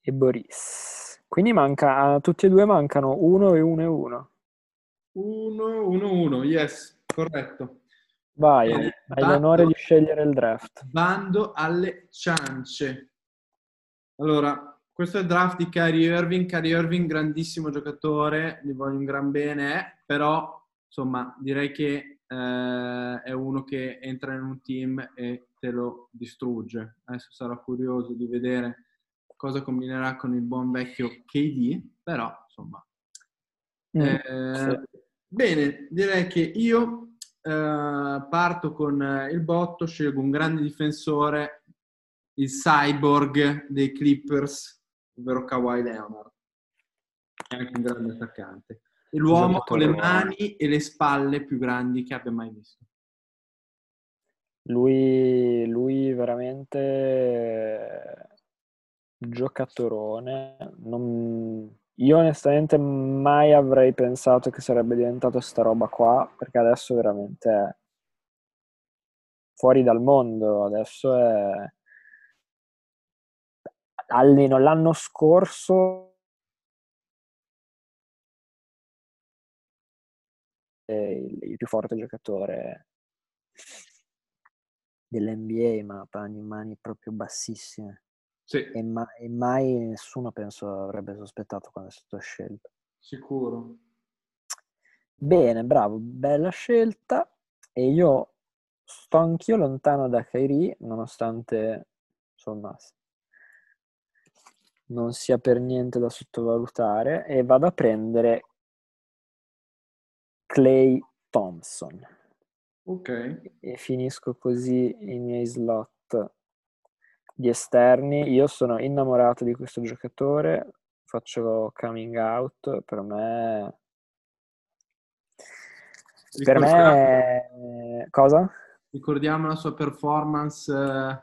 e Boris. Quindi manca, a tutti e due mancano 1 e 1 e 1. 1, 1, 1, yes, corretto. Vai, Eh, hai bando- l'onore di scegliere il draft. Bando alle ciance. Allora, questo è il draft di Kyrie Irving. Kyrie Irving, grandissimo giocatore, gli voglio un gran bene, eh, però insomma direi che eh, è uno che entra in un team e te lo distrugge. Adesso sarò curioso di vedere cosa combinerà con il buon vecchio KD, però insomma Mm, eh, sì. Bene, direi che io eh, parto con eh, il botto, scelgo un grande difensore, il cyborg dei Clippers, ovvero Kawhi Leonard. È anche un grande attaccante. E l'uomo con le mani e le spalle più grandi che abbia mai visto. Lui, lui veramente eh, giocatorone. Non- Io onestamente mai avrei pensato che sarebbe diventato sta roba qua, perché adesso veramente è fuori dal mondo. Adesso è almeno l'anno scorso il, più forte giocatore dell'NBA, ma mani, mani proprio bassissime. Sì, E, ma- e mai nessuno penso avrebbe sospettato quando è stato scelto. sicuro. Bene, bravo, bella scelta. E io sto anch'io lontano da Kyrie, nonostante insomma non sia per niente da sottovalutare, e vado a prendere Clay Thompson. Ok. e finisco così i miei slot di esterni. Io sono innamorato di questo giocatore, faccio coming out, per me... Per me... Cosa? Ricordiamo la sua performance eh,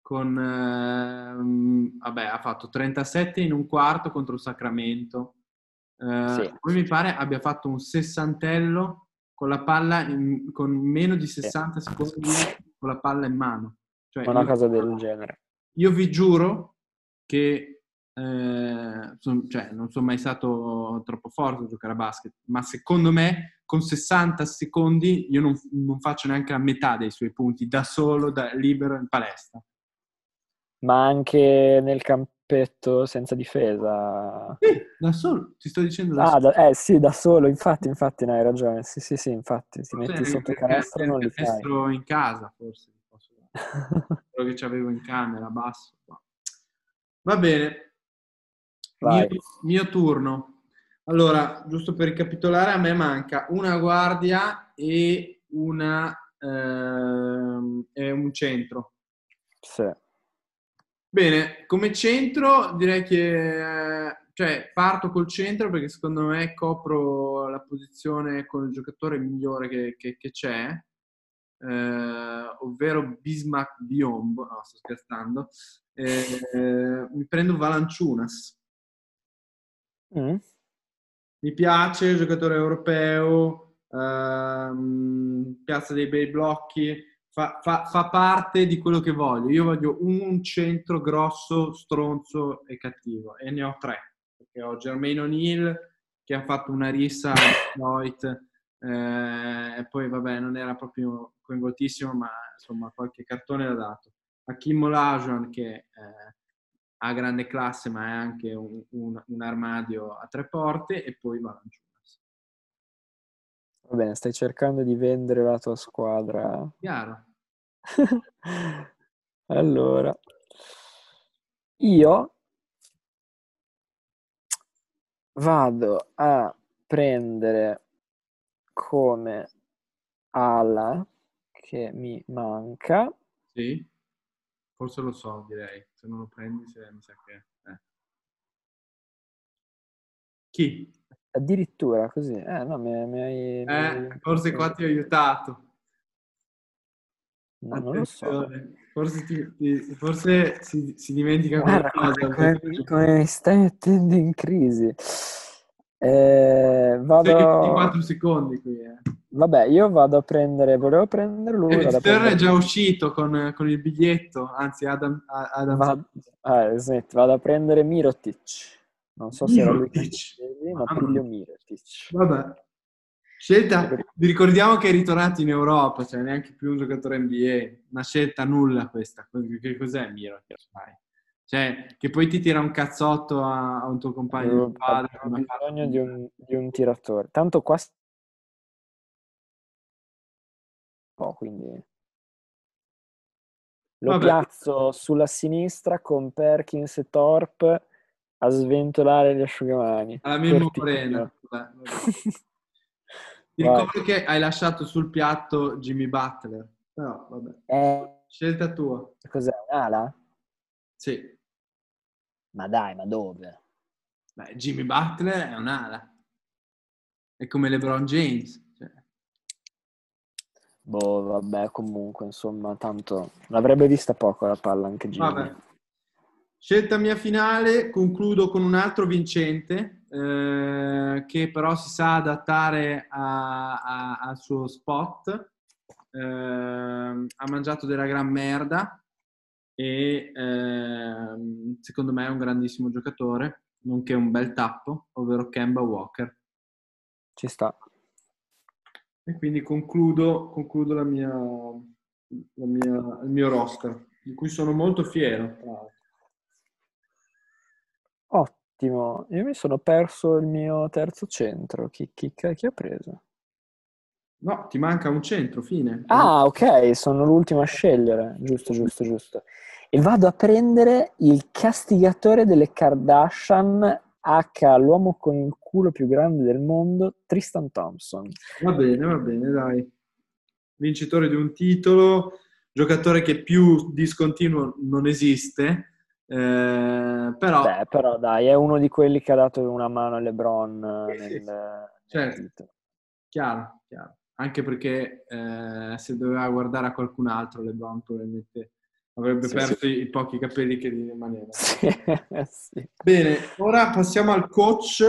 con... ehm, vabbè, ha fatto 37 in un quarto contro il Sacramento. Eh, Sì. Poi mi pare abbia fatto un sessantello con la palla, in- con meno di 60 secondi con la palla in mano. Cioè, Una cosa del genere. Io vi giuro che eh, son- cioè, non sono mai stato troppo forte a giocare a basket, ma secondo me con 60 secondi io non, non faccio neanche la metà dei suoi punti da solo, da libero in palestra. Ma anche nel campetto senza difesa. Sì, da solo, ti sto dicendo da Ah, solo. da- eh sì, da solo, infatti, infatti, no, hai ragione. Sì, sì, sì, infatti, ti metti Forse sotto perché canestro non anche li fai. in casa, forse. Quello che avevo in camera, basso. Va bene. Mio, mio turno. Allora, giusto per ricapitolare, a me manca una guardia e, una, ehm, e un centro. Sì. Bene, come centro direi che eh, cioè, parto col centro perché secondo me copro la posizione con il giocatore migliore che, che- che c'è, eh, ovvero Bismack Biombo. No, sto scherzando. Eh, mi prendo Valanciunas. Mm. Mi piace, giocatore europeo, ehm, piazza dei bei blocchi, fa, fa- fa parte di quello che voglio. Io voglio un centro grosso, stronzo e cattivo e ne ho tre, perché ho Germaine O'Neill che ha fatto una rissa a Detroit eh, e poi vabbè non era proprio coinvoltissimo, ma insomma qualche cartone l'ha dato. Hakim Olajuwon che eh, ha grande classe ma è anche un, un- un armadio a tre porte e poi Valanciunas. Va bene, stai cercando di vendere la tua squadra. Chiaro? Allora, io vado a prendere come ala che mi manca Sì? Forse lo so, direi. Se non lo prendi, se, mi sa che... eh. Chi? addirittura così. Eh, no, mi, mi hai... mi hai- Eh, forse qua ti ho aiutato. No, non lo so. Forse, ti- ti- forse si, si dimentica Guarda qualcosa. come, come- come mi stai mettendo in crisi. Eh, vado... 24 secondi qui. Eh. Vabbè, io vado a prendere, volevo prendere lui, E a Stern è già uscito con, con il biglietto, anzi Adam, Adam Vado, eh, smetti, vado a prendere Mirotic. Non so se era lui che Mirotic. ma Tullio. Mirotic. Vabbè. Scelta, vi ricordiamo che è ritornato in Europa, cioè neanche più un giocatore NBA. Una scelta nulla questa. Che cos'è Mirotic? Dai. Cioè, che poi ti tira un cazzotto a, a un tuo compagno di avevo come bisogno di un, di un tiratore. Tanto qua po', quindi lo Vabbè. piazzo sulla sinistra con Perkins e Thorpe a sventolare gli asciugamani. Alla Cortino. Morena. Ti ricordo che hai lasciato sul piatto Jimmy Butler. Però, vabbè. Eh, Scelta tua. cos'è? Un'ala? Sì. Ma dai, ma dove? Beh, Jimmy Butler è un'ala. È come LeBron James. Cioè, Boh, vabbè, comunque, insomma, tanto l'avrebbe vista poco la palla anche Jimmy. Vabbè. Scelta mia finale, concludo con un altro vincente eh, che però si sa adattare a- a- al suo spot. Eh, ha mangiato della gran merda e ehm, secondo me è un grandissimo giocatore, nonché un bel tappo, ovvero Kemba Walker. Ci sta. E quindi concludo, concludo la mia, la mia- il mio roster, di cui sono molto fiero. tra l'altro. Ottimo. Io mi sono perso il mio terzo centro. Chi, chi, chi ho preso? No, ti manca un centro, fine. Ah, ok, sono l'ultimo a scegliere. Giusto, giusto, giusto. E vado a prendere il castigatore delle Kardashian H, l'uomo con il culo più grande del mondo, Tristan Thompson. Va bene, va bene, dai. Vincitore di un titolo, giocatore che più discontinuo non esiste, eh, però Beh, però dai, è uno di quelli che ha dato una mano a LeBron nel, nel Certo. titolo. chiaro, chiaro. Anche perché eh, se doveva guardare a qualcun altro, LeBron probabilmente avrebbe Sì, perso sì. I, pochi capelli che gli rimanevano. Sì. Bene, ora passiamo al coach.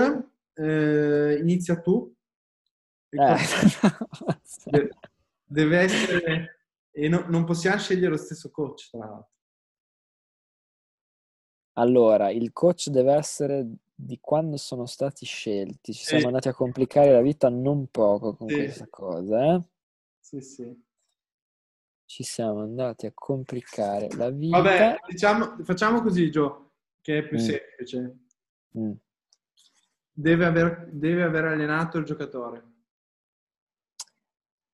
Eh, inizia tu. Eh, coach de- deve essere... E no- non possiamo scegliere lo stesso coach, tra l'altro. Allora, il coach deve essere di quando sono stati scelti. Ci Sì. siamo andati a complicare la vita non poco con Sì. questa cosa, eh? Sì, sì. Ci siamo andati a complicare la vita. Vabbè, diciamo, facciamo così, Gio, che è più Mm. semplice. Mm. Deve aver, deve aver allenato il giocatore.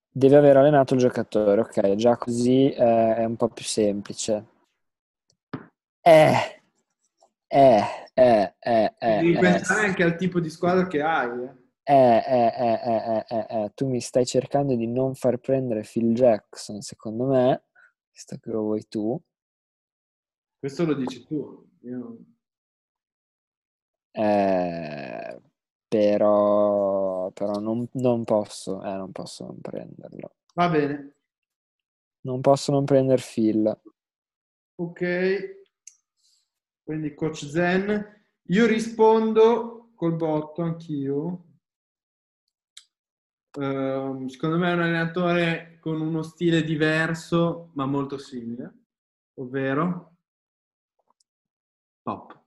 Deve aver allenato il giocatore, ok, già così eh, è un po' più semplice. Eh, eh, eh, eh, Devi eh, pensare anche al tipo di squadra che hai. eh. eh, eh, eh, eh, eh, eh, eh, tu mi stai cercando di non far prendere Phil Jackson, secondo me, visto che lo vuoi tu. Questo lo dici tu. Io- Eh, però, però non, non posso, eh, non posso non prenderlo. Va bene. Non posso non prendere Phil. Ok. Quindi coach Zen. Io rispondo col botto anch'io. Ehm, secondo me è un allenatore con uno stile diverso, ma molto simile, ovvero top.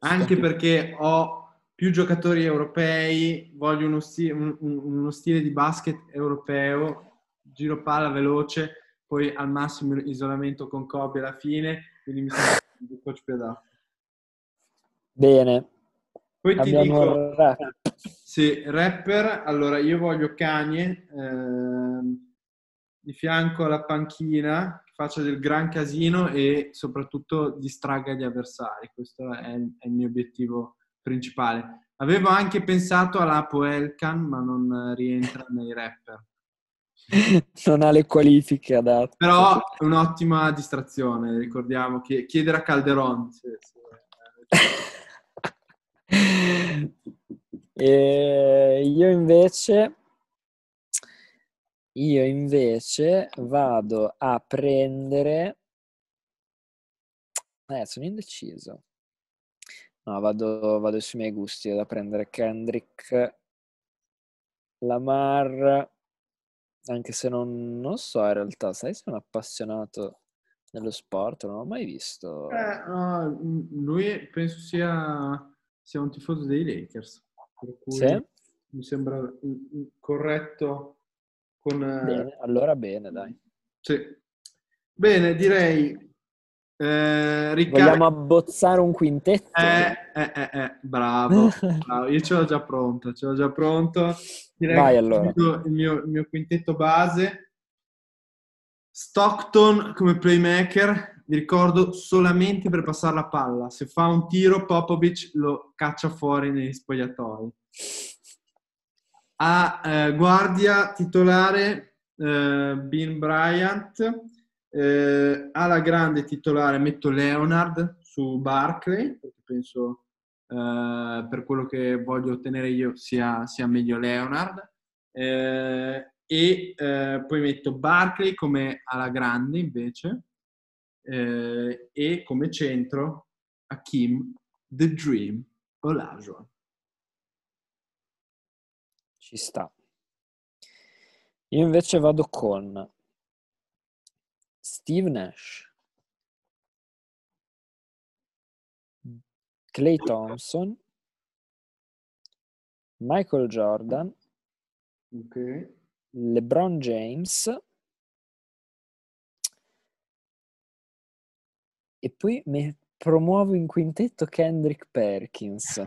Anche perché ho più giocatori europei, voglio uno, sti- un- un- uno stile di basket europeo, giro palla veloce, poi al massimo isolamento con Kobe alla fine, quindi mi sembra il coach più adatto. Bene, Poi ti abbiamo dico, il rap. sì, rapper, allora io voglio Kanye ehm, di fianco alla panchina, che faccia del gran casino e soprattutto distragga gli avversari. Questo è, è il mio obiettivo principale. Avevo anche pensato all'Apo Elkan, ma non rientra nei rapper. Non ha le qualifiche adatte. Però è un'ottima distrazione, ricordiamo che chiedere a Calderon. sì, sì. E io invece, io invece vado a prendere. Eh, sono indeciso. No, vado, vado sui miei gusti, vado a prendere Kendrick Lamar, anche se non, non so in realtà, sai se è un appassionato nello sport, non l'ho mai visto. Eh, no, lui penso sia, sia, un tifoso dei Lakers, per cui sì? mi sembra corretto con... Bene, allora bene, dai. Sì. Bene, direi... Eh, Riccardo... Vogliamo abbozzare un quintetto? Eh, eh, eh, eh bravo, bravo, Io ce l'ho già pronto, ce l'ho già pronto. Direi Vai allora. Il mio, il mio quintetto base. Stockton come playmaker, vi ricordo, solamente per passare la palla. Se fa un tiro, Popovic lo caccia fuori negli spogliatoi. A eh, guardia titolare eh, Bill Bryant, eh, alla grande titolare metto Leonard su Barclay, perché penso eh, per quello che voglio ottenere io sia, sia meglio Leonard. Eh, e eh, poi metto Barclay come alla grande invece eh, e come centro Hakim The Dream Olajuwon. Ci sta. Io invece vado con Steve Nash, Clay Thompson, Michael Jordan, okay. LeBron James e poi mi promuovo in quintetto Kendrick Perkins.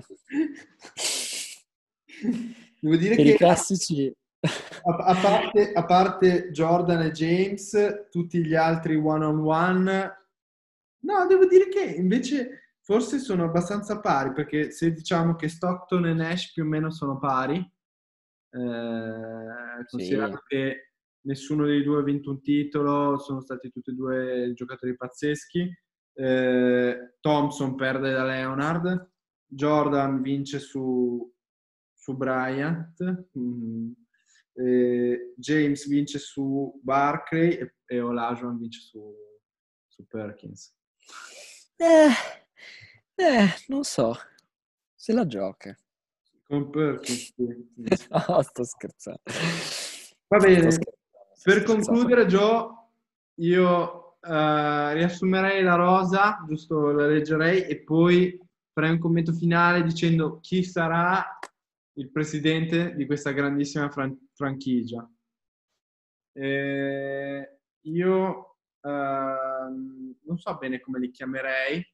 Devo dire per che i classici a, a, parte, a, parte, Jordan e James, tutti gli altri one on one, no, devo dire che invece forse sono abbastanza pari, perché se diciamo che Stockton e Nash più o meno sono pari, eh, considerando sì. che nessuno dei due ha vinto un titolo, sono stati tutti e due giocatori pazzeschi, eh, Thompson perde da Leonard, Jordan vince su, su Bryant, mm, eh, James vince su Barclay e, e Olajuwon vince su, su Perkins. Eh, eh, non so, se la gioca. Con Perkins, no, sto scherzando. Va bene, scherzando, per concludere Joe, io uh, riassumerei la rosa, giusto la leggerei e poi farei un commento finale dicendo chi sarà il presidente di questa grandissima fran- franchigia. Eh, io eh, non so bene come li chiamerei,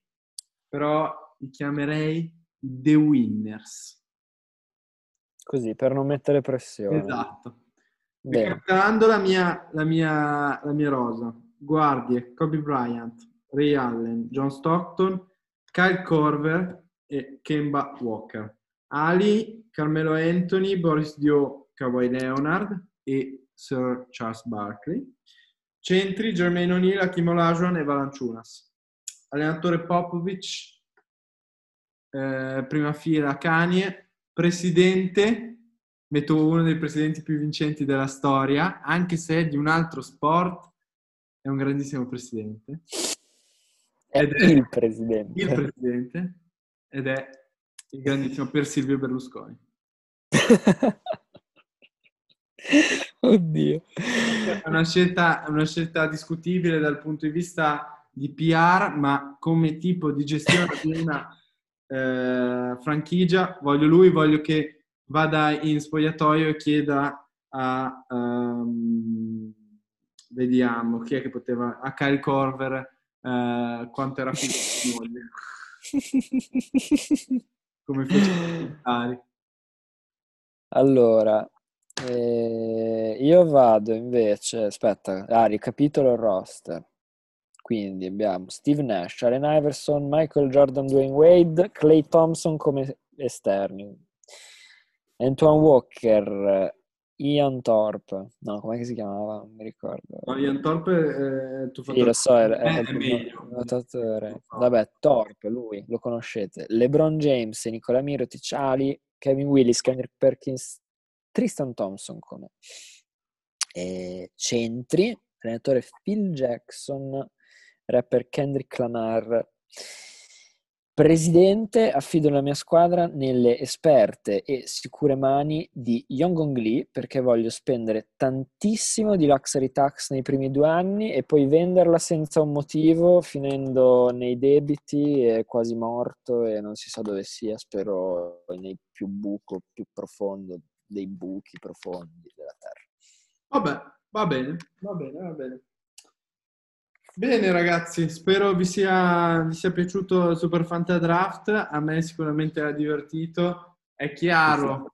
però li chiamerei The Winners. Così, per non mettere pressione. Esatto. Ricapitolando la mia, la, mia, la mia rosa, guardie, Kobe Bryant, Ray Allen, John Stockton, Kyle Corver e Kemba Walker. Ali, Carmelo Anthony, Boris Dio, Kawhi Leonard e Sir Charles Barkley. Centri, Jermaine O'Neill, Hakim Olajuwon e Valanciunas. Allenatore Popovic, eh, prima fila Kanye. Presidente, metto uno dei presidenti più vincenti della storia, anche se di un altro sport, è un grandissimo presidente. Ed è il presidente. Il presidente. Ed è il grandissimo per Silvio Berlusconi. Oddio. È una scelta, una scelta discutibile dal punto di vista di PR, ma come tipo di gestione di una eh, franchigia, voglio lui, voglio che vada in spogliatoio e chieda a, um, vediamo, chi è che poteva, a Kyle Corver eh, quanto era figo moglie. come fece Allora, eh, io vado invece, aspetta, ah, ricapitolo il roster. Quindi abbiamo Steve Nash, Allen Iverson, Michael Jordan, Dwayne Wade, Clay Thompson come esterni. Antoine Walker, Ian Thorpe, no, come si chiamava? Non mi ricordo. No, Ian Thorpe eh, tu sì, lo so, è, è, è il nuotatore. Vabbè, Thorpe, lui, lo conoscete. LeBron James, Nicola Mirotic, Ali, Kevin Willis, Kendrick Perkins, Tristan Thompson come e centri, allenatore Phil Jackson, rapper Kendrick Lamar. Presidente, affido la mia squadra nelle esperte e sicure mani di Yongong Lee perché voglio spendere tantissimo di luxury tax nei primi due anni e poi venderla senza un motivo, finendo nei debiti e quasi morto e non si sa dove sia, spero nel più buco, più profondo dei buchi profondi della terra. Vabbè, va bene, va bene, va bene. Bene ragazzi, spero vi sia, vi sia piaciuto il Super Fanta Draft, a me sicuramente ha divertito, è chiaro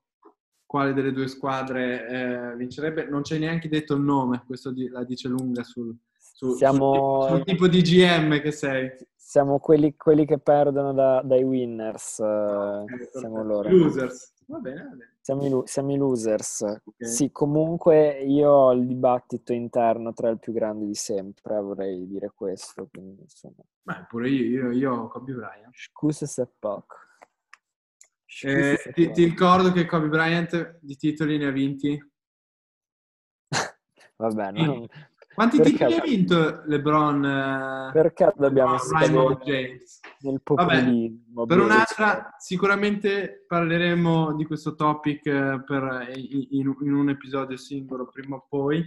quale delle due squadre eh, vincerebbe, non c'è neanche detto il nome, questo di, la dice lunga sul, su, siamo, sul, tipo di GM che sei. Siamo quelli, quelli che perdono da, dai winners, okay, siamo loro. Losers. Va bene, va bene. Siamo i, siamo i losers. Okay. Sì, comunque io ho il dibattito interno tra il più grande di sempre, vorrei dire questo. Quindi, insomma. Beh, pure io, io, io ho Kobe Bryant. Scusa se poco. Eh, ti, ti, ricordo che Kobe Bryant di titoli ne ha vinti? Vabbè, non, quanti perché, titoli ha vinto LeBron? Eh, perché dobbiamo scadere nel populismo? Vabbè, per un'altra, sicuramente parleremo di questo topic eh, per, in, in, un episodio singolo prima o poi.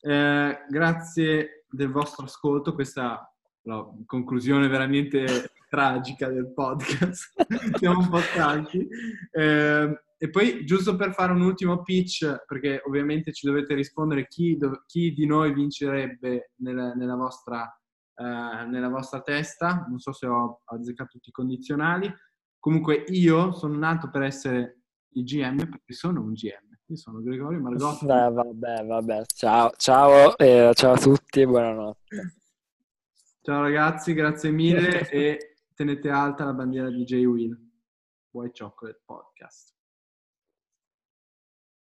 Eh, grazie del vostro ascolto, questa la conclusione veramente tragica del podcast. Siamo un po' stanchi. Eh, e poi, giusto per fare un ultimo pitch, perché ovviamente ci dovete rispondere chi, do, chi di noi vincerebbe nella, nella, vostra, eh, nella, vostra, testa. Non so se ho azzeccato tutti i condizionali. Comunque io sono nato per essere il GM perché sono un GM. Io sono Gregorio Margotti. Beh, vabbè, vabbè. Ciao, ciao, eh, ciao a tutti e buonanotte. Ciao ragazzi, grazie mille e tenete alta la bandiera di J. Will. White Chocolate Podcast.